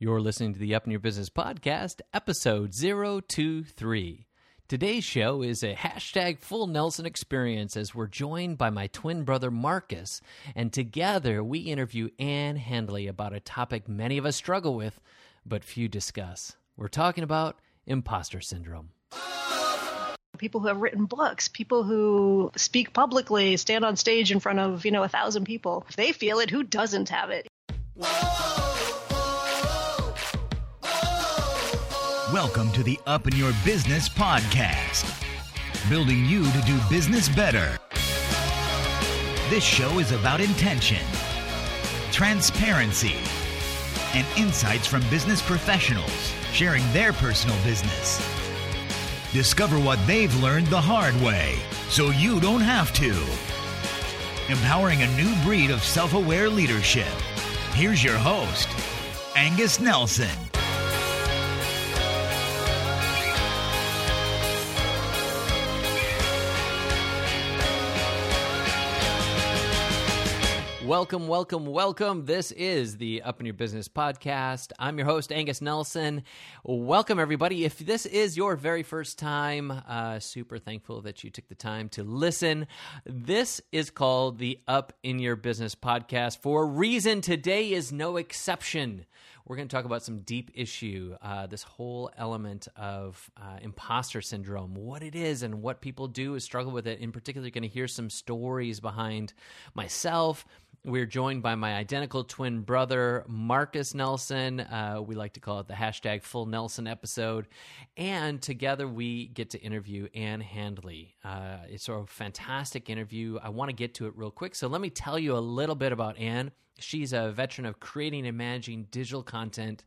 You're listening to the Up in Your Business podcast, episode 023. Today's show is a hashtag full Nelson experience as we're joined by my twin brother Marcus, and together we interview Ann Handley about a topic many of us struggle with, but few discuss. We're talking about imposter syndrome. people who have written books, people who speak publicly, stand on stage in front of, you know, a thousand people. If they feel it, who doesn't have it? Welcome to the Up in Your Business podcast, building you to do business better. This show is about intention, transparency, and insights from business professionals sharing their personal business. Discover what they've learned the hard way so you don't have to. Empowering a new breed of self aware leadership. Here's your host, Angus Nelson. Welcome, welcome, welcome. This is the Up in Your Business podcast. I'm your host, Angus Nelson. Welcome, everybody. If this is your very first time, uh, super thankful that you took the time to listen. This is called the Up in Your Business podcast for a reason. Today is no exception. We're going to talk about some deep issue, uh, this whole element of uh, imposter syndrome, what it is, and what people do is struggle with it. In particular, you're going to hear some stories behind myself we're joined by my identical twin brother, Marcus Nelson. Uh, we like to call it the hashtag full Nelson episode. And together we get to interview Ann Handley. Uh, it's a fantastic interview. I want to get to it real quick. So let me tell you a little bit about Ann. She's a veteran of creating and managing digital content.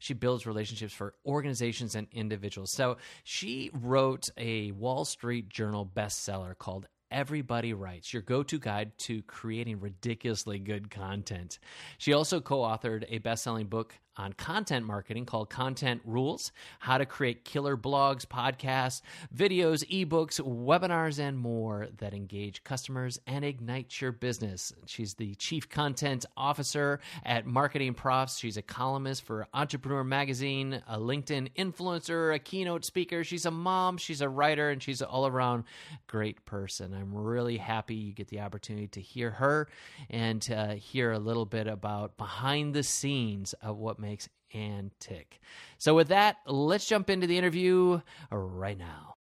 She builds relationships for organizations and individuals. So she wrote a Wall Street Journal bestseller called Everybody Writes, your go to guide to creating ridiculously good content. She also co authored a best selling book on content marketing called Content Rules How to Create Killer Blogs, Podcasts, Videos, Ebooks, Webinars, and more that engage customers and ignite your business. She's the Chief Content Officer at Marketing Profs. She's a columnist for Entrepreneur Magazine, a LinkedIn influencer, a keynote speaker. She's a mom, she's a writer, and she's an all around great person. I'm really happy you get the opportunity to hear her and to hear a little bit about behind the scenes of what makes Ann tick. So, with that, let's jump into the interview right now.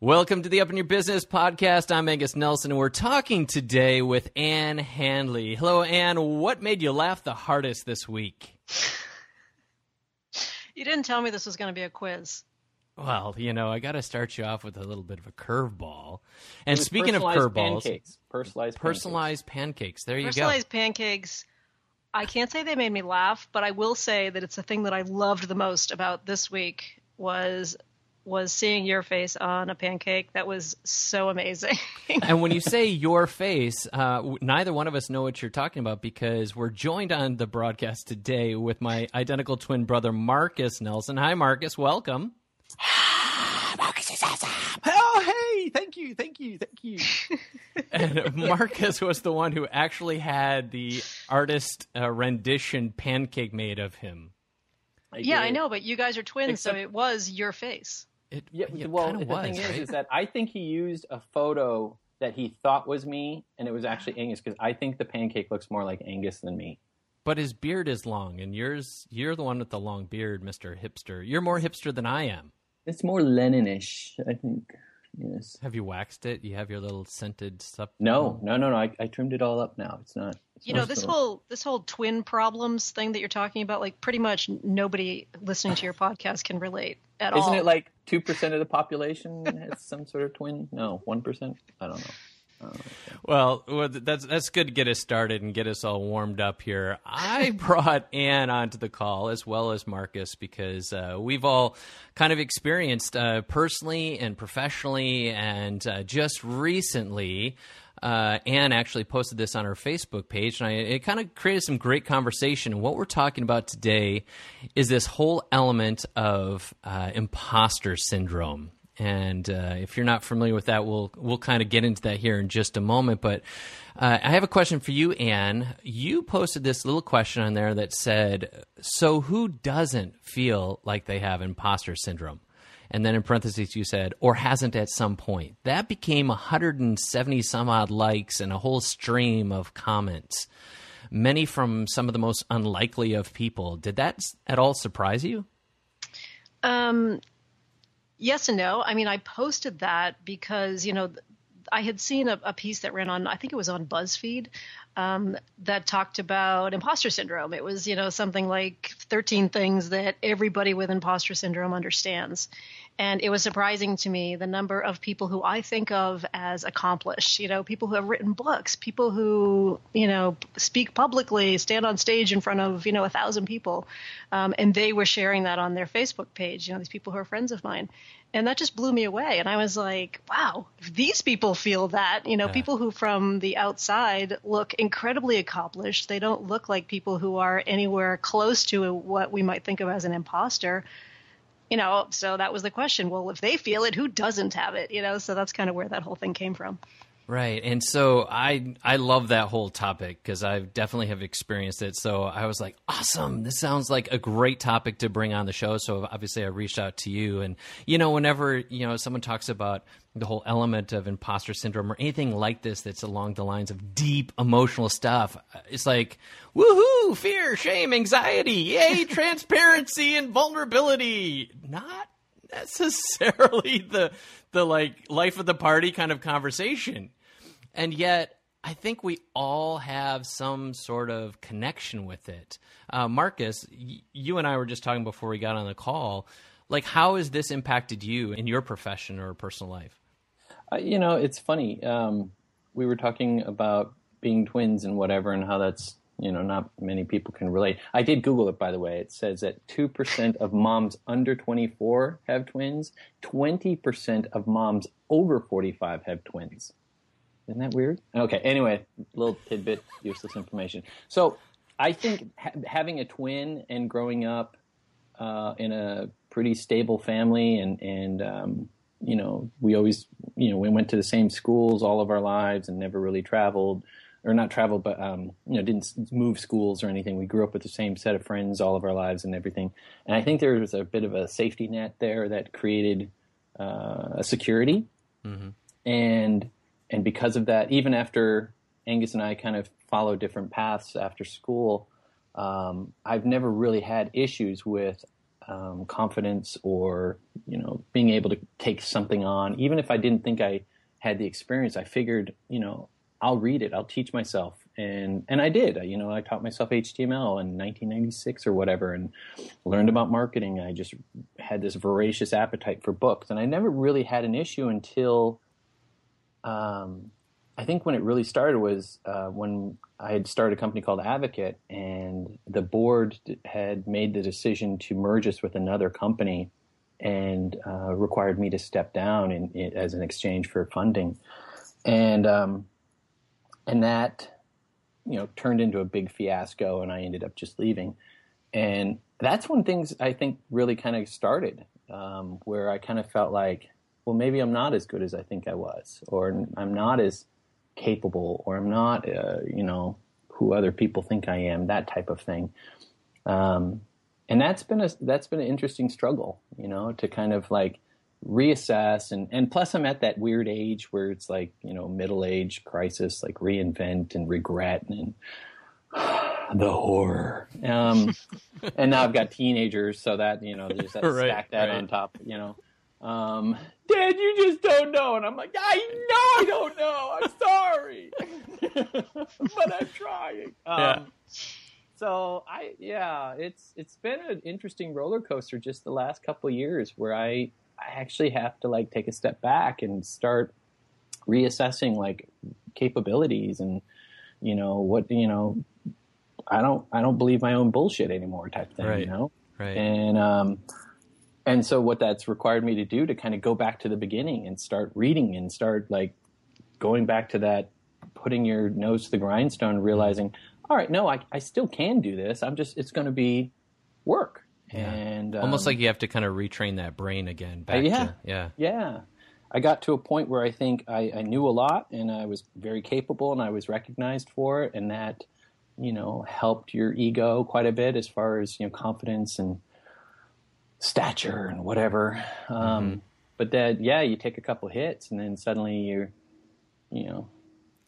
Welcome to the Up in Your Business podcast. I'm Angus Nelson, and we're talking today with Ann Handley. Hello, Ann. What made you laugh the hardest this week? You didn't tell me this was going to be a quiz. Well, you know, I got to start you off with a little bit of a curveball. And speaking of curveballs, pancakes. personalized personalized pancakes. pancakes. There you personalized go. Personalized pancakes. I can't say they made me laugh, but I will say that it's the thing that I loved the most about this week was was seeing your face on a pancake. That was so amazing. and when you say your face, uh, neither one of us know what you're talking about because we're joined on the broadcast today with my identical twin brother Marcus Nelson. Hi, Marcus. Welcome. Marcus is awesome. Oh, hey, thank you, thank you, thank you. and Marcus was the one who actually had the artist uh, rendition pancake made of him. I yeah, did. I know, but you guys are twins, Except, so it was your face. It, yeah, it well, the was, thing right? is, is that I think he used a photo that he thought was me, and it was actually Angus because I think the pancake looks more like Angus than me. But his beard is long, and yours, you're the one with the long beard, Mister Hipster. You're more hipster than I am. It's more Leninish, I think. Yes. Have you waxed it? You have your little scented stuff. No, no, no, no. I, I trimmed it all up now. It's not. It's you know this still... whole this whole twin problems thing that you're talking about. Like pretty much nobody listening to your podcast can relate at Isn't all. Isn't it like two percent of the population has some sort of twin? No, one percent. I don't know. Well, that's that's good to get us started and get us all warmed up here. I brought Ann onto the call as well as Marcus because uh, we've all kind of experienced uh, personally and professionally, and uh, just recently. Uh, Ann actually posted this on her Facebook page, and I, it kind of created some great conversation. And what we're talking about today is this whole element of uh, imposter syndrome And uh, if you're not familiar with that, we'll we'll kind of get into that here in just a moment. But uh, I have a question for you, Ann. You posted this little question on there that said, "So who doesn't feel like they have imposter syndrome?" And then in parentheses, you said, "or hasn't at some point." That became 170 some odd likes and a whole stream of comments, many from some of the most unlikely of people. Did that at all surprise you? Um, yes and no. I mean, I posted that because you know I had seen a, a, piece that ran on, I think it was on BuzzFeed, um, that talked about imposter syndrome. It was, you know, something like 13 things that everybody with imposter syndrome understands. And it was surprising to me the number of people who I think of as accomplished, you know, people who have written books, people who, you know, speak publicly, stand on stage in front of, you know, a thousand people. Um, and they were sharing that on their Facebook page, you know, these people who are friends of mine. And that just blew me away. And I was like, wow, if these people feel that, you know, yeah. people who from the outside look incredibly accomplished, they don't look like people who are anywhere close to what we might think of as an imposter you know, so that was the question. Well, if they feel it, who doesn't have it? You know, so that's kind of where that whole thing came from. Right. And so I I love that whole topic because I definitely have experienced it. So I was like, awesome. This sounds like a great topic to bring on the show. So obviously I reached out to you and you know whenever, you know, someone talks about the whole element of imposter syndrome or anything like this that's along the lines of deep emotional stuff, it's like, woohoo, fear, shame, anxiety, yay, transparency and vulnerability. Not necessarily the the like life of the party kind of conversation and yet I think we all have some sort of connection with it. Uh, Marcus, y- you and I were just talking before we got on the call. Like, how has this impacted you in your profession or personal life? Uh, you know, it's funny. Um, we were talking about being twins and whatever, and how that's you know not many people can relate. I did Google it, by the way. It says that two percent of moms under twenty four have twins. Twenty percent of moms over forty five have twins. Isn't that weird? Okay. Anyway, little tidbit, useless information. So I think ha- having a twin and growing up uh, in a pretty stable family, and and um, you know, we always you know we went to the same schools all of our lives and never really traveled. Or not traveled, but um, you know, didn't move schools or anything. We grew up with the same set of friends all of our lives and everything. And I think there was a bit of a safety net there that created uh, a security. Mm-hmm. And and because of that, even after Angus and I kind of follow different paths after school, um, I've never really had issues with um, confidence or you know being able to take something on. Even if I didn't think I had the experience, I figured you know I'll read it, I'll teach myself, and and I did. You know, I taught myself HTML in 1996 or whatever, and learned about marketing. I just had this voracious appetite for books, and I never really had an issue until um, I think when it really started was uh, when I had started a company called Addvocate, and the board had made the decision to merge us with another company, and uh, required me to step down in, in, as an exchange for funding, and um, and that you know turned into a big fiasco, and I ended up just leaving, and that's when things I think really kind of started, um, where I kind of felt like well, maybe I'm not as good as I think I was, or I'm not as capable, or I'm not, uh, you know, who other people think I am, that type of thing. Um, and that's been a that's been an interesting struggle, you know, to kind of like reassess and and plus I'm at that weird age where it's like you know middle age crisis, like reinvent and regret and the horror. Um, and now I've got teenagers, so that you know there's that right, stack that right. on top, you know. Um, Dad, you just don't know. And I'm like, I know I don't know. I'm sorry. but I'm trying. Um, yeah. So I, yeah, it's, it's been an interesting roller coaster just the last couple years where I, I actually have to like take a step back and start reassessing like capabilities and, you know, what, you know, I don't, I don't believe my own bullshit anymore type thing, right. you know? Right. And, um, and so what that's required me to do to kind of go back to the beginning and start reading and start like going back to that putting your nose to the grindstone realizing all right no i, I still can do this. I'm just it's going to be work. And um, almost like you have to kind of retrain that brain again. Back yeah, to, yeah, yeah. I got to a point where I think I, I knew a lot and I was very capable and I was recognized for it, and that you know helped your ego quite a bit as far as you know confidence and stature and whatever. Um, Mm-hmm. But that yeah, you take a couple hits and then suddenly you're you know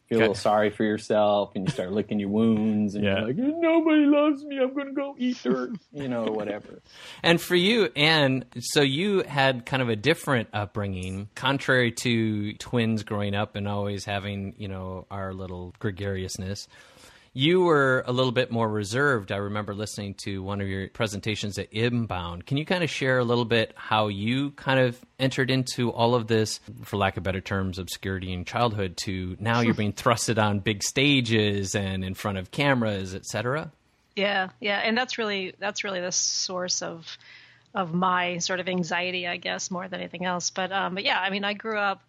feel a little sorry for yourself and you start licking your wounds and Yeah. you're like nobody loves me. I'm gonna go eat dirt, you know, whatever. And for you, Ann, so you had kind of a different upbringing, contrary to twins growing up and always having, you know, our little gregariousness. You were a little bit more reserved. I remember listening to one of your presentations at Inbound. Can you kind of share a little bit how you kind of entered into all of this, for lack of better terms, obscurity in childhood to now you're being thrusted on big stages and in front of cameras, et cetera? Yeah, yeah, and that's really that's really the source of of my sort of anxiety, I guess, more than anything else. But um, but yeah, I mean, I grew up.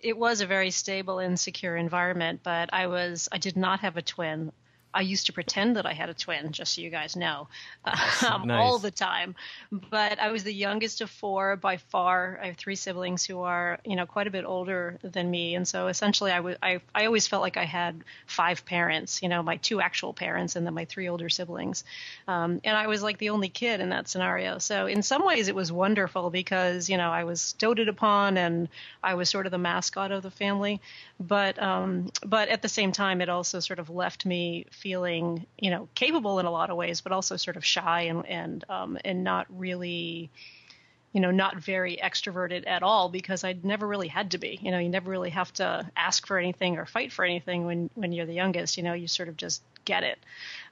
It was a very stable and secure environment, but I was I did not have a twin. I used to pretend that I had a twin, just so you guys know, um, Nice. all the time. But I was the youngest of four by far. I have three siblings who are, you know, quite a bit older than me, and so essentially, I was I I always felt like I had five parents. You know, my two actual parents and then my three older siblings, um, and I was like the only kid in that scenario. So in some ways, it was wonderful because you know I was doted upon and I was sort of the mascot of the family. But um, but at the same time, it also sort of left me feeling you know capable in a lot of ways, but also sort of shy and and um, and not really you know, not very extroverted at all because I never really had to be. You know, you never really have to ask for anything or fight for anything when when you're the youngest. You know, you sort of just get it.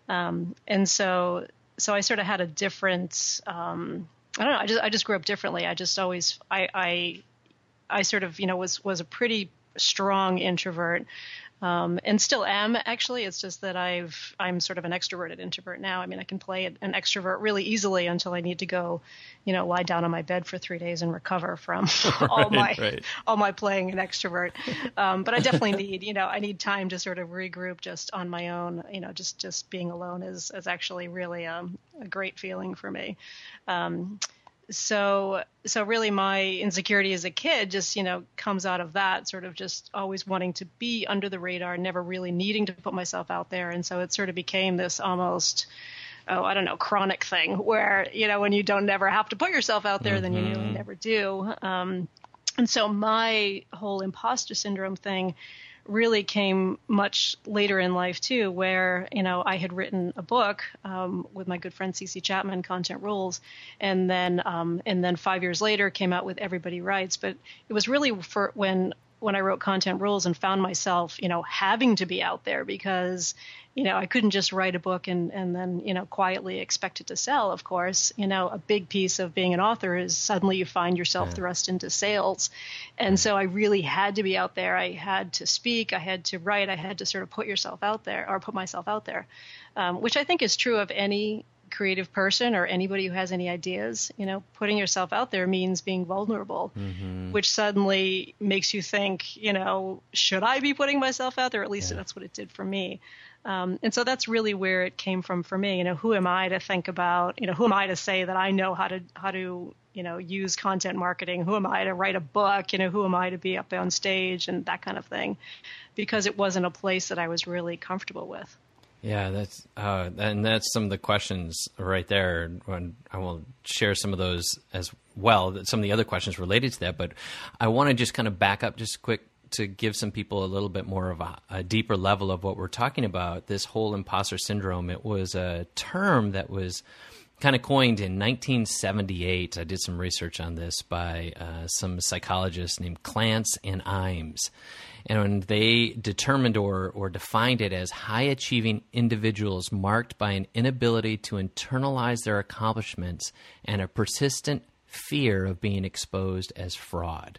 Um, and so so I sort of had a different. Um, I don't know. I just I just grew up differently. I just always I I I sort of you know was was a pretty strong introvert. Um, and still am actually. It's just that I've I'm sort of an extroverted introvert now. I mean, I can play an extrovert really easily until I need to go, you know, lie down on my bed for three days and recover from all my right. all my playing an extrovert. Um, but I definitely need, you know, I need time to sort of regroup just on my own. You know, just just being alone is is actually really um, a great feeling for me. Um, so so really my insecurity as a kid just you know comes out of that sort of just always wanting to be under the radar never really needing to put myself out there. And so it sort of became this almost oh i don't know chronic thing where you know when you don't never have to put yourself out there then you really never do. Um, and so my whole imposter syndrome thing really came much later in life too, where you know I had written a book um, with my good friend C.C. Chapman, Content Rules, and then um, and then five years later came out with Everybody Writes. But it was really for when when I wrote Content Rules and found myself you know having to be out there because you know I couldn't just write a book and and then you know quietly expect it to sell. Of course, you know a big piece of being an author is suddenly you find yourself thrust into sales, and so I really had to be out there. I had to speak. I had to write. I had to sort of put yourself out there or put myself out there, um, which I think is true of any creative person or anybody who has any ideas. You know, putting yourself out there means being vulnerable, which suddenly makes you think, you know, should I be putting myself out there? At least that's what it did for me. Um, and so that's really where it came from for me. You know, who am I to think about? You know, who am I to say that I know how to how to you know use content marketing? Who am I to write a book? You know, who am I to be up on stage and that kind of thing? Because it wasn't a place that I was really comfortable with. Yeah, that's uh, and that's some of the questions right there. When I will share some of those as well. Some of the other questions related to that, but I want to just kind of back up just quick to give some people a little bit more of a, a deeper level of what we're talking about. This whole imposter syndrome. It was a term that was kind of coined in 1978. I did some research on this by uh, some psychologists named Clance and Imes. And they determined or, or defined it as high achieving individuals marked by an inability to internalize their accomplishments and a persistent fear of being exposed as fraud.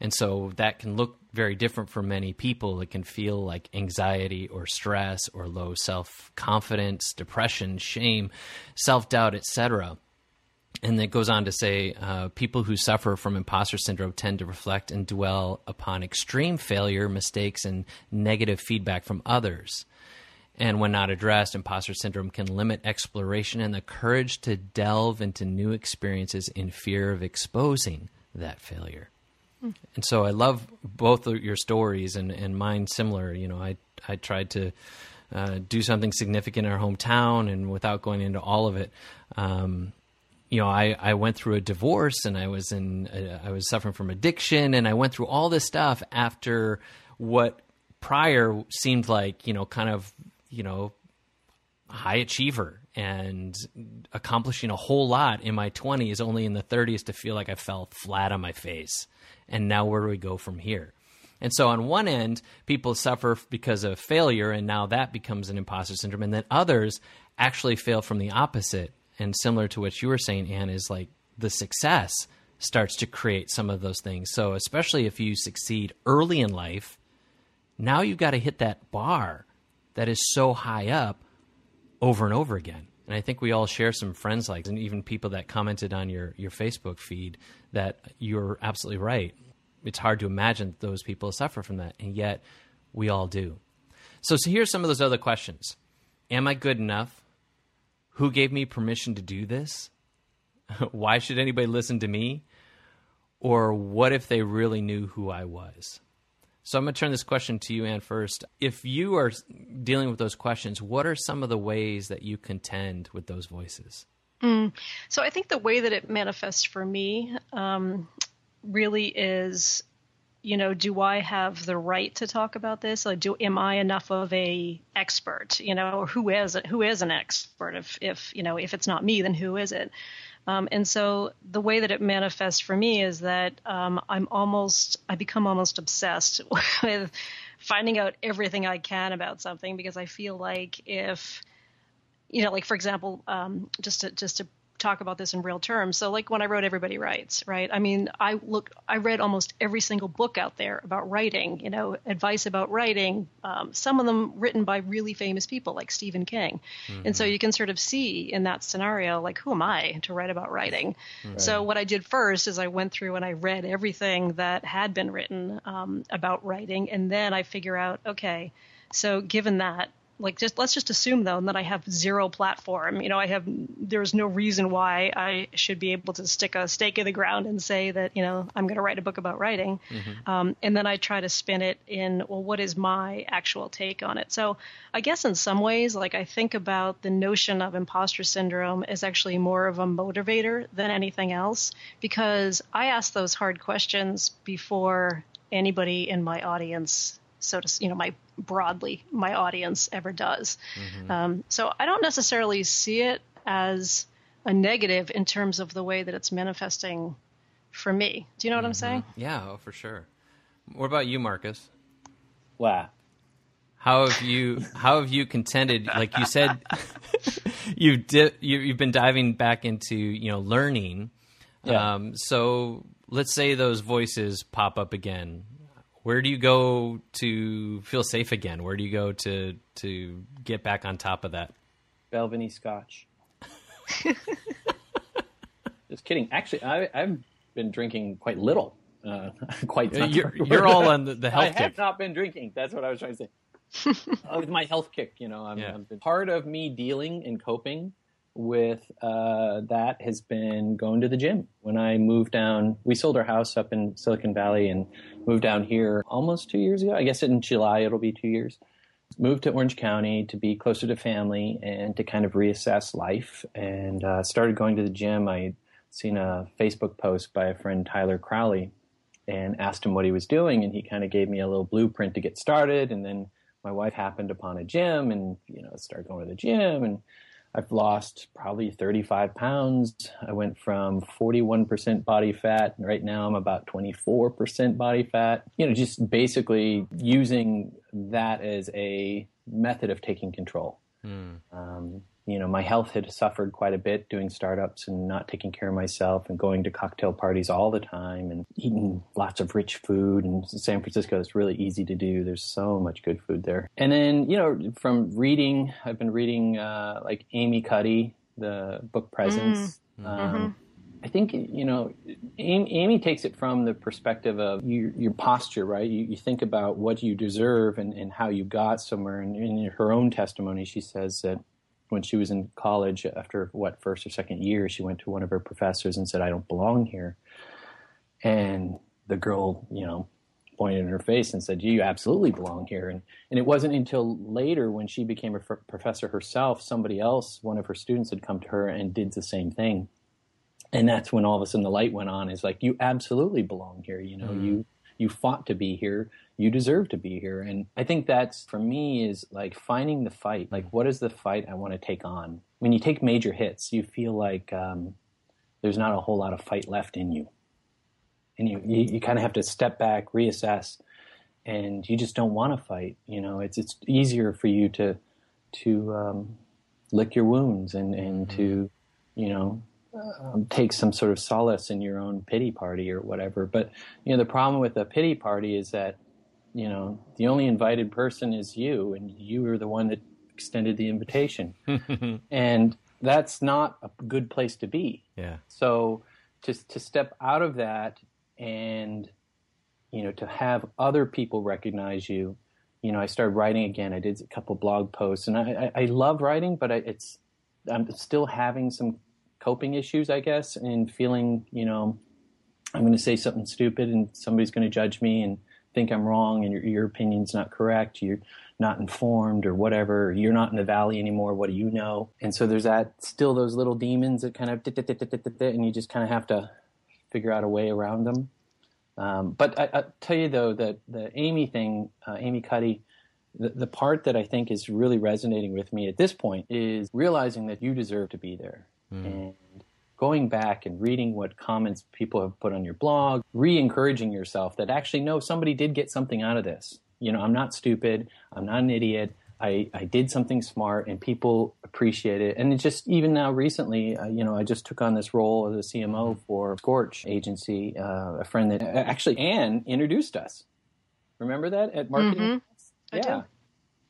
And so that can look very different for many people. It can feel like anxiety or stress or low self confidence, depression, shame, self doubt, etc. And it goes on to say uh, people who suffer from imposter syndrome tend to reflect and dwell upon extreme failure, mistakes, and negative feedback from others. And when not addressed, imposter syndrome can limit exploration and the courage to delve into new experiences in fear of exposing that failure. And so I love both of your stories and, and mine similar. You know, I, I tried to uh, do something significant in our hometown and without going into all of it, um, you know, I, I went through a divorce and I was in, uh, I was suffering from addiction and I went through all this stuff after what prior seemed like, you know, kind of, you know, high achiever and accomplishing a whole lot in my 20s, only in the 30s to feel like I fell flat on my face. And now where do we go from here? And so on one end, people suffer because of failure, and now that becomes an imposter syndrome. And then others actually fail from the opposite. And similar to what you were saying, Ann, is like the success starts to create some of those things. So especially if you succeed early in life, now you've got to hit that bar that is so high up over and over again. And I think we all share some friends like, and even people that commented on your, your Facebook feed that you're absolutely right. It's hard to imagine those people suffer from that. And yet we all do. So, so here's some of those other questions. Am I good enough? Who gave me permission to do this? Why should anybody listen to me? Or what if they really knew who I was? So I'm going to turn this question to you, Ann, first. If you are dealing with those questions, what are some of the ways that you contend with those voices? Mm. So I think the way that it manifests for me um, really is, you know, do I have the right to talk about this? Like, do am I enough of a expert? You know, or who is who is an expert? If if you know if it's not me, then who is it? Um, and so the way that it manifests for me is that um, I'm almost, I become almost obsessed with finding out everything I can about something because I feel like if, you know, like for example, um, just to just to talk about this in real terms. So like when I wrote Everybody Writes, right? I mean, I look, I read almost every single book out there about writing, you know, advice about writing, um, some of them written by really famous people like Stephen King. Mm-hmm. And so you can sort of see in that scenario, like, who am I to write about writing? Right. So what I did first is I went through and I read everything that had been written um, about writing. And then I figure out, okay, so given that, like just let's just assume though that I have zero platform. You know, I have there's no reason why I should be able to stick a stake in the ground and say that you know I'm going to write a book about writing, mm-hmm. um, and then I try to spin it in well, what is my actual take on it? So I guess in some ways, like I think about the notion of imposter syndrome as actually more of a motivator than anything else because I ask those hard questions before anybody in my audience so to you know my broadly my audience ever does. Mm-hmm. Um, so I don't necessarily see it as a negative in terms of the way that it's manifesting for me. Do you know what mm-hmm. I'm saying? Yeah, oh, for sure. What about you, Marcus? Wow. How have you how have you contended? Like you said, you've di- you, have been diving back into you know learning. Yeah. Um, so let's say those voices pop up again where do you go to feel safe again? Where do you go to to get back on top of that? Balvenie Scotch. Just kidding. Actually, I, have been drinking quite little. Uh, quite. You're, you're, all on the, the health I kick. have not been drinking. That's what I was trying to say. uh, with my health kick, you know, I'm, yeah. I'm part of me dealing and coping with uh, that has been going to the gym. When I moved down, we sold our house up in Silicon Valley and moved down here almost two years ago. I guess in July it'll be two years. Moved to Orange County to be closer to family and to kind of reassess life. And uh, started going to the gym. I seen a Facebook post by a friend Tyler Crowley and asked him what he was doing, and he kind of gave me a little blueprint to get started. And then my wife happened upon a gym, and you know started going to the gym and I've lost probably 35 pounds. I went from 41% body fat. And right now I'm about 24% body fat. You know, just basically using that as a method of taking control. Mm. Um, you know, my health had suffered quite a bit doing startups and not taking care of myself and going to cocktail parties all the time and eating lots of rich food. And San Francisco is really easy to do. There's so much good food there. And then, you know, from reading, I've been reading uh, like Amy Cuddy, the book Presence. Mm-hmm. Um, mm-hmm. I think you know, Amy, Amy, takes it from the perspective of your, your posture, right? You, you, think about what you deserve and, and how you got somewhere. And in her own testimony, she says that when she was in college, after what first or second year, she went to one of her professors and said, "I don't belong here." And the girl, you know, pointed in her face and said, "You absolutely belong here." And and it wasn't until later when she became a f- professor herself, somebody else, one of her students, had come to her and did the same thing and that's when all of a sudden the light went on. Is like you absolutely belong here. You know, mm. you you fought to be here. You deserve to be here. And I think that's for me is like finding the fight. Like, what is the fight I want to take on? When you take major hits, you feel like um, there's not a whole lot of fight left in you, and you you, you kind of have to step back, reassess, and you just don't want to fight. You know, it's it's easier for you to to um, lick your wounds and and mm. to you know um, take some sort of solace in your own pity party or whatever. But you know, the problem with a pity party is that you know the only invited person is you, and you are the one that extended the invitation, and that's not a good place to be. Yeah. So to to step out of that and you know to have other people recognize you. You know, I started writing again. I did a couple blog posts, and I, I, I love writing, but I, it's I'm still having some coping issues, I guess, and feeling, you know, I'm going to say something stupid and somebody's going to judge me and think I'm wrong and your, your opinion's not correct. You're not informed or whatever. You're not in the valley anymore. What do you know? And so there's that still those little demons that kind of and you just kind of have to figure out a way around them. Um, but I, I tell you though that the Amy thing, uh, Amy Cuddy, the, the part that I think is really resonating with me at this point is realizing that you deserve to be there mm. and going back and reading what comments people have put on your blog, re-encouraging yourself that actually no, somebody did get something out of this. You know, I'm not stupid. I'm not an idiot. I, I did something smart and people appreciate it. And it just even now recently, uh, you know, I just took on this role as a CMO for Scorch agency, uh, a friend that actually Ann introduced us. Remember that at marketing? Mm-hmm. Yeah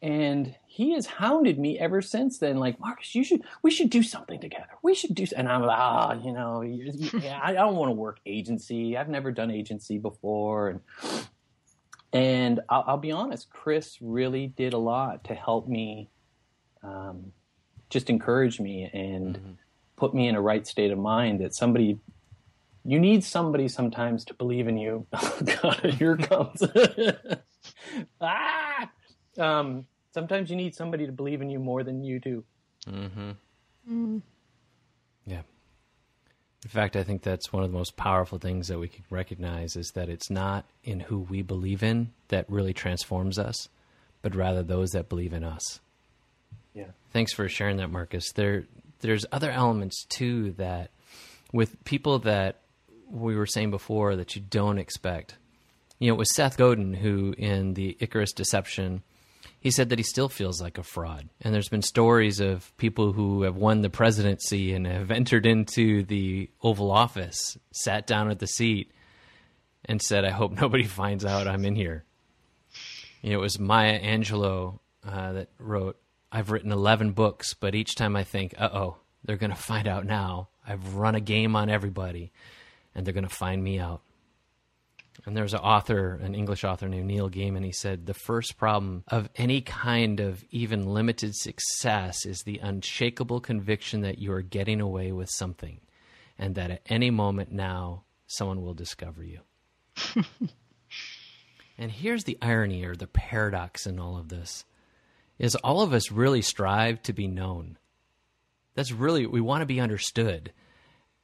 and he has hounded me ever since then. Like Marcus, you should we should do something together. We should do. And I'm like, ah, you know, yeah, I don't want to work agency. I've never done agency before, and and I'll, I'll be honest, Chris really did a lot to help me, um, just encourage me and mm-hmm. put me in a right state of mind. That somebody you need somebody sometimes to believe in you. Oh God, here comes. ah, um, sometimes you need somebody to believe in you more than you do. Mm-hmm. Mm. Yeah. In fact, I think that's one of the most powerful things that we can recognize is that it's not in who we believe in that really transforms us, but rather those that believe in us. Yeah. Thanks for sharing that, Marcus. There, there's other elements too that, with people that we were saying before that you don't expect. You know, it was Seth Godin who, in the Icarus Deception, he said that he still feels like a fraud. And there's been stories of people who have won the presidency and have entered into the Oval Office, sat down at the seat, and said, I hope nobody finds out I'm in here. You know, it was Maya Angelou uh, that wrote, I've written 11 books, but each time I think, uh oh, they're going to find out now. I've run a game on everybody, and they're going to find me out. And there's an author, an English author named Neil Gaiman. He said the first problem of any kind of even limited success is the unshakable conviction that you are getting away with something, and that at any moment now someone will discover you. and here's the irony or the paradox in all of this is all of us really strive to be known. That's really we want to be understood.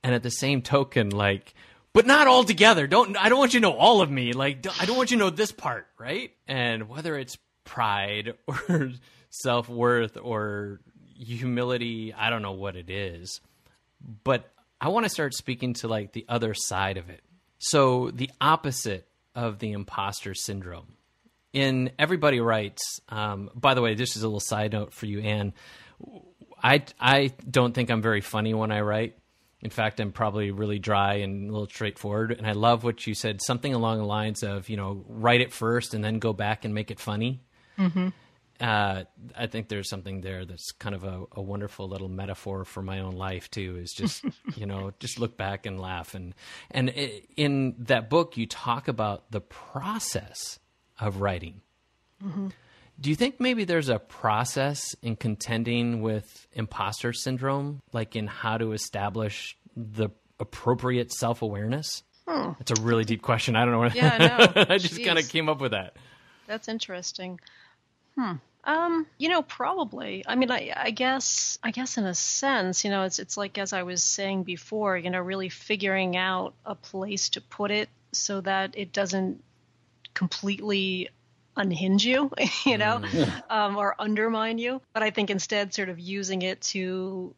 And at the same token like but not all together. Don't I don't want you to know all of me. Like I don't want you to know this part, right? And whether it's pride or self worth or humility, I don't know what it is, but I want to start speaking to like the other side of it. So the opposite of the imposter syndrome. In Everybody Writes, um, by the way, this is a little side note for you, Ann. I I don't think I'm very funny when I write. In fact, I'm probably really dry and a little straightforward. And I love what you said, something along the lines of, you know, write it first and then go back and make it funny. Mm-hmm. uh, I think there's something there that's kind of a, a, wonderful little metaphor for my own life too. Is just you know just look back and laugh and and in that book you talk about the process of writing. Mm-hmm. Do you think maybe there's a process in contending with imposter syndrome, like in how to establish the appropriate self awareness? Hmm. That's a really deep question. I don't know. Yeah, I, I just kind of came up with that. That's interesting. Hmm. Um, you know, probably. I mean, I, I guess, I guess in a sense, you know, it's it's like as I was saying before, you know, really figuring out a place to put it so that it doesn't completely unhinge you, you know, mm. um, or undermine you. But I think instead, sort of using it to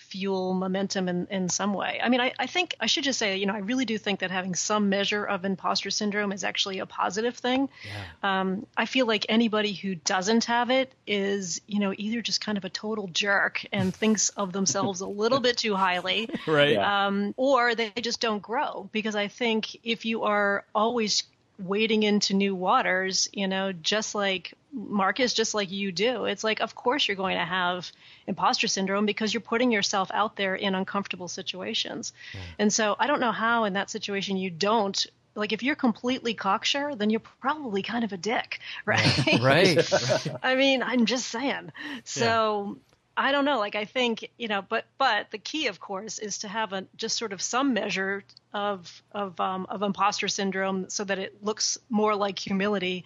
fuel momentum in, in some way. I mean, I, I think I should just say, you know, I really do think that having some measure of imposter syndrome is actually a positive thing. Yeah. Um, I feel like anybody who doesn't have it is, you know, either just kind of a total jerk and thinks of themselves a little bit too highly, right? Um, or they just don't grow. Because I think if you are always wading into new waters, you know, just like Marcus, just like you do. It's like, of course, you're going to have imposter syndrome because you're putting yourself out there in uncomfortable situations. Yeah. And so I don't know how in that situation you don't. Like if you're completely cocksure, then you're probably kind of a dick, right? Right. right. I mean, I'm just saying. So I don't know. Like I think you know, but but the key, of course, is to have a just sort of some measure of of um, of imposter syndrome, so that it looks more like humility,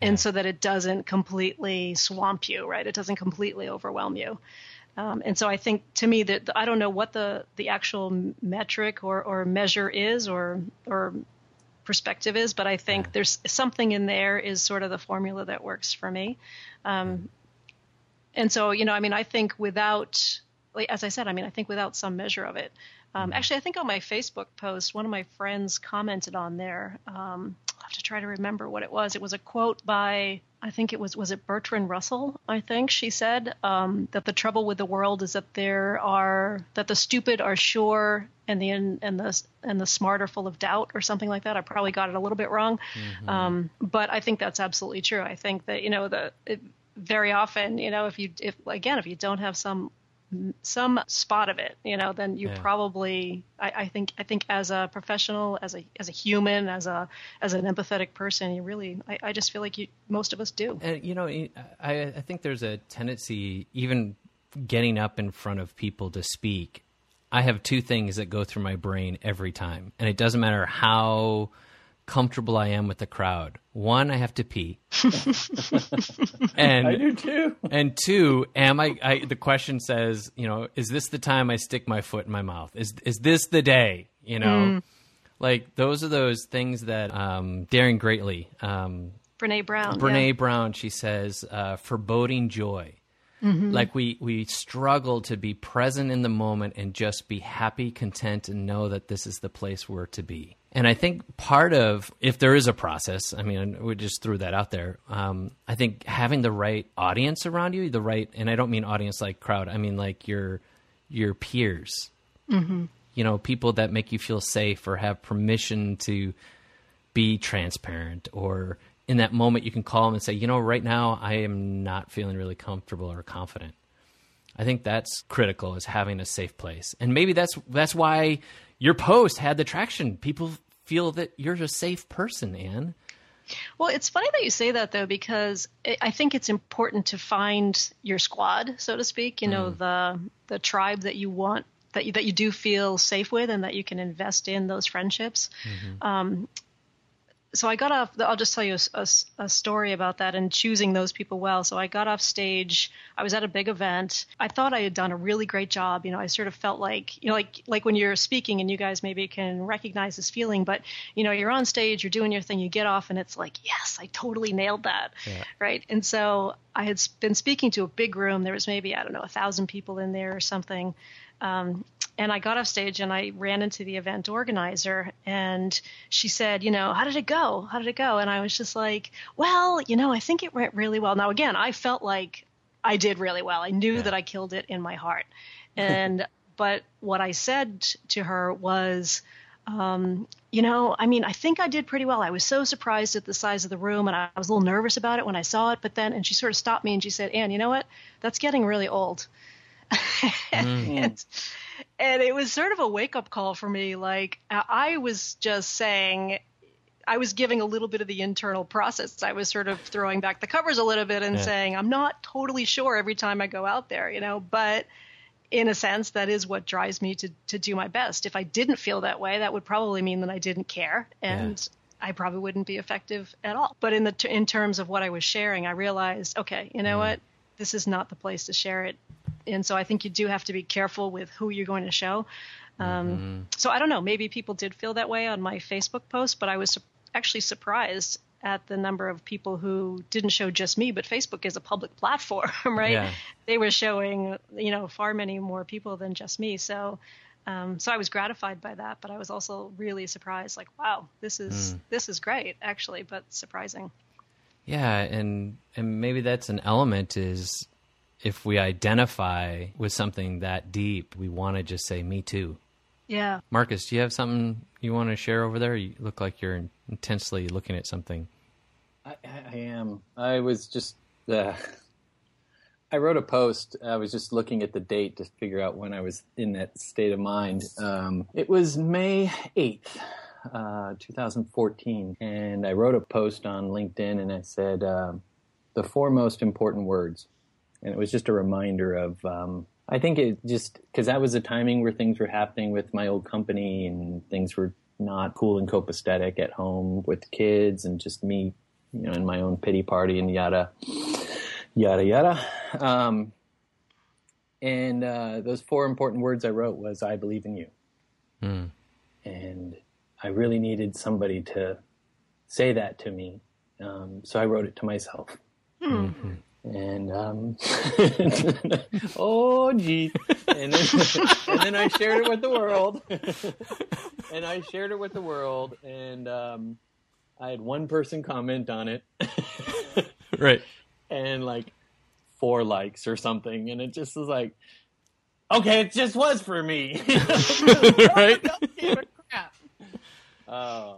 and so that it doesn't completely swamp you, right? It doesn't completely overwhelm you. Um, and so I think to me that I don't know what the the actual metric or or measure is or or perspective is, but I think there's something in there is sort of the formula that works for me. Um, and so you know i mean i think without as i said i mean i think without some measure of it um, mm-hmm. actually i think on my facebook post one of my friends commented on there um, i have to try to remember what it was it was a quote by i think it was was it bertrand russell i think she said um, that the trouble with the world is that there are that the stupid are sure and the and the and the smart are full of doubt or something like that. I probably got it a little bit wrong, mm-hmm. um, but I think that's absolutely true. I think that you know the it, very often, you know, if you if again if you don't have some some spot of it, you know, then you yeah. probably I, I, think I think as a professional, as a as a human, as a as an empathetic person, you really I, I just feel like you most of us do. And you know, I I think there's a tendency even getting up in front of people to speak. I have two things that go through my brain every time, and it doesn't matter how comfortable I am with the crowd. One, I have to pee, and I do too. And two, am I, I? The question says, you know, is this the time I stick my foot in my mouth? Is is this the day? You know, mm. like those are those things that um, daring greatly. Um, Brene Brown. Brene yeah. Brown. She says, uh, foreboding joy. Mm-hmm. Like we we struggle to be present in the moment and just be happy, content, and know that this is the place we're to be. And I think part of, if there is a process, I mean, we just threw that out there. Um, I think having the right audience around you, the right, and I don't mean audience like crowd, I mean like your your peers. Mm-hmm. You know, people that make you feel safe or have permission to be transparent, or in that moment you can call them and say, you know, right now I am not feeling really comfortable or confident. I think that's critical is having a safe place. And maybe that's that's why your post had the traction. People feel that you're a safe person, Ann. Well, it's funny that you say that though, because I think it's important to find your squad, so to speak. You know, mm. the the tribe that you want that you, that you do feel safe with, and that you can invest in those friendships. Mm-hmm. Um, so I got off. I'll just tell you a, a, a, story about that and choosing those people well. So I got off stage. I was at a big event. I thought I had done a really great job. You know, I sort of felt like you know, like like when you're speaking and you guys maybe can recognize this feeling. But you know, you're on stage, you're doing your thing, you get off, and it's like, yes, I totally nailed that, yeah. right? And so I had been speaking to a big room. There was maybe I don't know a thousand people in there or something. Um, and I got off stage and I ran into the event organizer and she said, you know, how did it go? How did it go? And I was just like, well, you know, I think it went really well. Now, again, I felt like I did really well. I knew yeah. that I killed it in my heart. And, but what I said to her was, um, you know, I mean, I think I did pretty well. I was so surprised at the size of the room, and I, I was a little nervous about it when I saw it. But then, and she sort of stopped me and she said, "Ann, you know what? That's getting really old." Mm. and, and it was sort of a wake up call for me. Like I was just saying, I was giving a little bit of the internal process. I was sort of throwing back the covers a little bit and Yeah. saying, I'm not totally sure every time I go out there, you know, but in a sense, that is what drives me to, to do my best. If I didn't feel that way, that would probably mean that I didn't care and I probably wouldn't be effective at all. But in the, t- in terms of what I was sharing, I realized, okay, you know mm. what? This is not the place to share it. And so I think you do have to be careful with who you're going to show. Um, So I don't know. Maybe people did feel that way on my Facebook post, but I was su- actually surprised at the number of people who didn't show just me. But Facebook is a public platform, right? Yeah. They were showing, you know, far many more people than just me. So, um, so I was gratified by that, but I was also really surprised. Like, wow, this is this is great, actually, but surprising. Yeah, and and maybe that's an element is if we identify with something that deep, we want to just say me too. Yeah. Marcus, do you have something you want to share over there? You look like you're intensely looking at something. I, I am. I was just. Uh, I wrote a post. I was just looking at the date to figure out when I was in that state of mind. Um, it was May eighth, uh, 2014, and I wrote a post on LinkedIn, and I said um the four most important words, and it was just a reminder of. Um, I think it just because that was a timing where things were happening with my old company, and things were not cool and copacetic at home with kids, and just me you know, in my own pity party and yada, yada, yada. Um, and uh, those four important words I wrote was "I believe in you," and I really needed somebody to say that to me, um, so I wrote it to myself. And um, oh gee, and then, and then I shared it with the world, and I shared it with the world, and um, I had one person comment on it, Right. and like four likes or something, and it just was like, okay, it just was for me. right. Don't give a crap. Uh,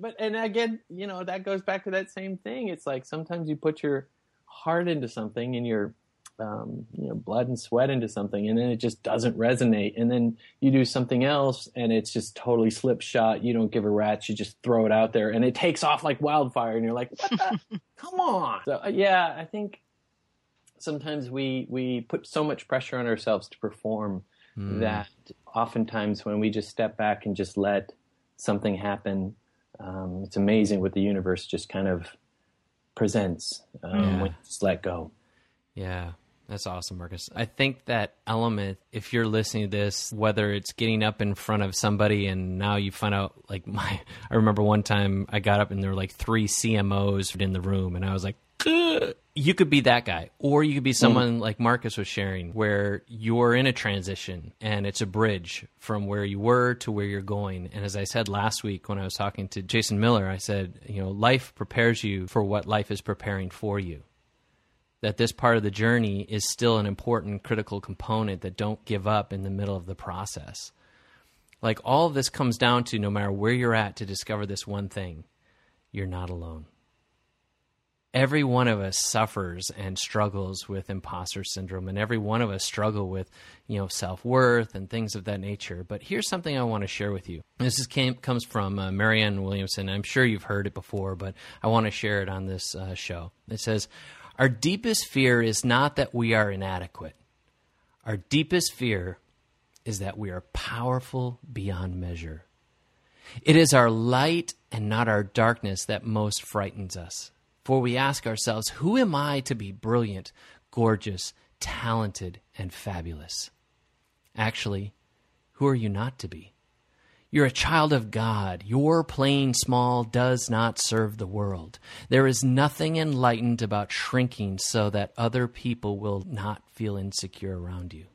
but and again, you know, that goes back to that same thing. It's like sometimes you put your heart into something and your um, you know blood and sweat into something, and then it just doesn't resonate. And then you do something else, and it's just totally slipshot. You don't give a rat's. You just throw it out there, and it takes off like wildfire. And you're like, what the? Come on. So uh, yeah, I think sometimes we we put so much pressure on ourselves to perform that oftentimes when we just step back and just let something happen, um, it's amazing what the universe just kind of presents um, Yeah. when you just let go. Yeah, that's awesome, Marcus. I think that element, if you're listening to this, whether it's getting up in front of somebody and now you find out, like my, I remember one time I got up and there were like three CMOs in the room, and I was like, "Ugh." You could be that guy, or you could be mm. someone like Marcus was sharing, where you're in a transition and it's a bridge from where you were to where you're going. And as I said last week when I was talking to Jason Miller, I said, you know, life prepares you for what life is preparing for you that this part of the journey is still an important critical component that don't give up in the middle of the process. Like all of this comes down to no matter where you're at to discover this one thing, you're not alone. Every one of us suffers and struggles with imposter syndrome and every one of us struggle with, you know, self-worth and things of that nature. But here's something I want to share with you. This is came, comes from uh, Marianne Williamson. I'm sure you've heard it before, but I want to share it on this uh, show. It says, our deepest fear is not that we are inadequate. Our deepest fear is that we are powerful beyond measure. It is our light and not our darkness that most frightens us. For we ask ourselves, who am I to be brilliant, gorgeous, talented, and fabulous? Actually, who are you not to be? You're a child of God. Your plain small does not serve the world. There is nothing enlightened about shrinking so that other people will not feel insecure around you.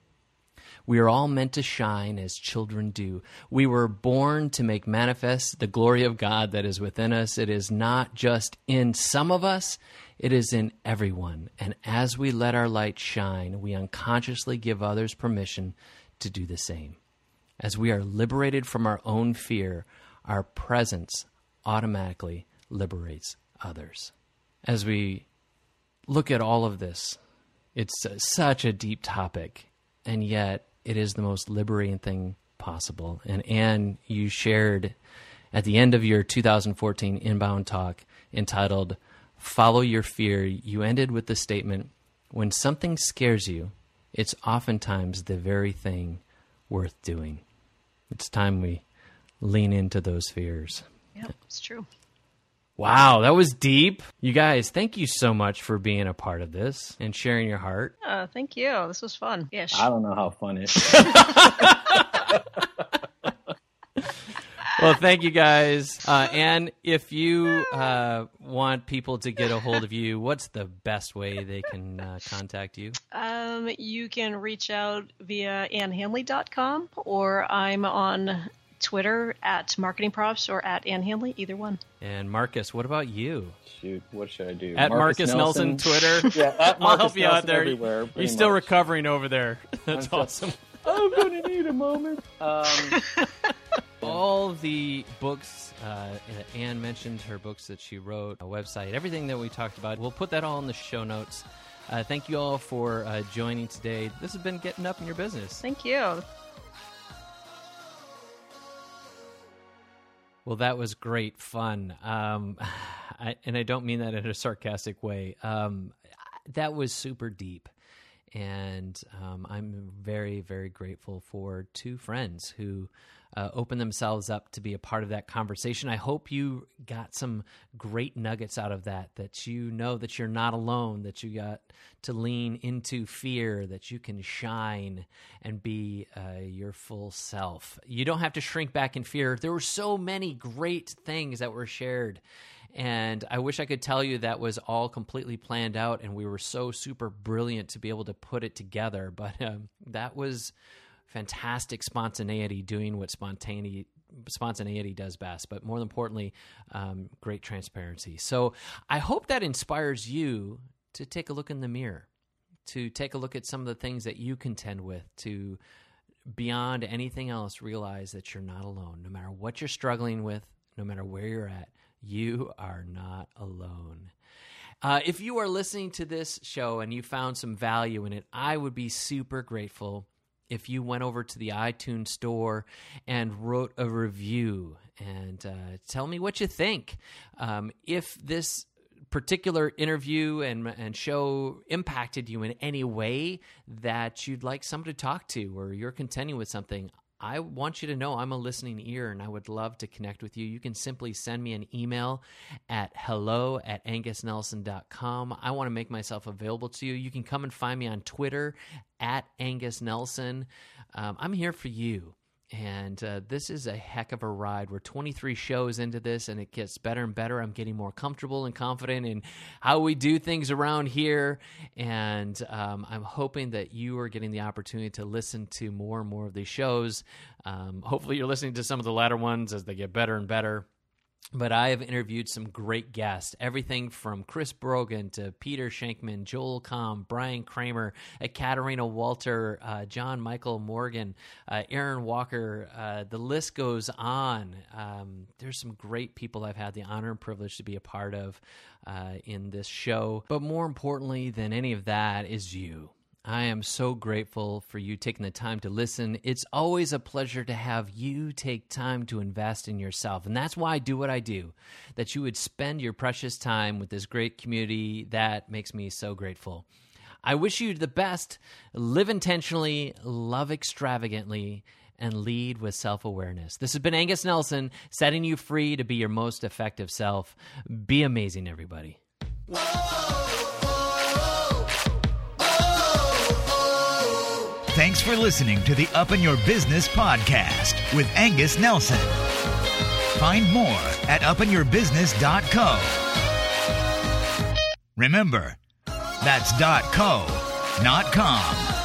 We are all meant to shine as children do. We were born to make manifest the glory of God that is within us. It is not just in some of us, it is in everyone. And as we let our light shine, we unconsciously give others permission to do the same. As we are liberated from our own fear, our presence automatically liberates others. As we look at all of this, it's such a deep topic, and yet it is the most liberating thing possible. And Ann, you shared at the end of your 2014 inbound talk entitled Follow Your Fear, you ended with the statement When something scares you, it's oftentimes the very thing worth doing. It's time we lean into those fears. Yeah, it's true. Wow, that was deep. You guys, thank you so much for being a part of this and sharing your heart. Uh, thank you. This was fun. Ish. I don't know how fun it is. Well, thank you guys. Uh, and if you uh, want people to get a hold of you, what's the best way they can uh, contact you? Um, you can reach out via annhandley.com or I'm on Twitter at MarketingProfs or at Ann Handley, either one. And Marcus, what about you? Shoot, what should I do? At Marcus, Nelson, Twitter. Yeah, at I'll Marcus help you out there. everywhere, You're still much. recovering over there. That's I'm awesome. I'm gonna need a moment. Um, All the books, uh, Ann mentioned her books that she wrote, a website, everything that we talked about. We'll put that all in the show notes. Uh, thank you all for uh, joining today. This has been Getting Up in Your Business. Thank you. Well, that was great fun. Um, I, and I don't mean that in a sarcastic way. Um, that was super deep. And um, I'm very, very grateful for two friends who uh, opened themselves up to be a part of that conversation. I hope you got some great nuggets out of that, that you know that you're not alone, that you got to lean into fear, that you can shine and be uh, your full self. You don't have to shrink back in fear. There were so many great things that were shared. And I wish I could tell you that was all completely planned out and we were so super brilliant to be able to put it together. But um, that was fantastic spontaneity doing what spontaneity spontaneity does best but more importantly um, great transparency. So i hope that inspires you to take a look in the mirror to take a look at some of the things that you contend with to beyond anything else realize that you're not alone. No matter what you're struggling with no matter where you're at you are not alone. Uh, if you are listening to this show and you found some value in it, I would be super grateful if you went over to the iTunes store and wrote a review and uh, tell me what you think. Um, if this particular interview and and show impacted you in any way that you'd like someone to talk to or you're contending with something I want you to know I'm a listening ear and I would love to connect with you. You can simply send me an email at hello at angusnelson.com. I want to make myself available to you. You can come and find me on Twitter at Angus Nelson. Um, I'm here for you. And uh, this is a heck of a ride. We're 23 shows into this, and it gets better and better. I'm getting more comfortable and confident in how we do things around here. And um, I'm hoping that you are getting the opportunity to listen to more and more of these shows. Um, hopefully, you're listening to some of the latter ones as they get better and better. But I have interviewed some great guests, everything from Chris Brogan to Peter Shankman, Joel Comm, Bryan Kramer, uh, Katarina Walter, uh, John Michael Morgan, uh, Aaron Walker. Uh, the list goes on. Um, there's some great people I've had the honor and privilege to be a part of uh, in this show. But more importantly than any of that is you. I am so grateful for you taking the time to listen. It's always a pleasure to have you take time to invest in yourself. And that's why I do what I do. That you would spend your precious time with this great community, that makes me so grateful. I wish you the best. Live intentionally, love extravagantly, and lead with self awareness. This has been Angus Nelson, setting you free to be your most effective self. Be amazing, everybody. Thanks for listening to the Up in Your Business podcast with Angus Nelson. Find more at upinyourbusiness.co. Remember, that's .co, not com.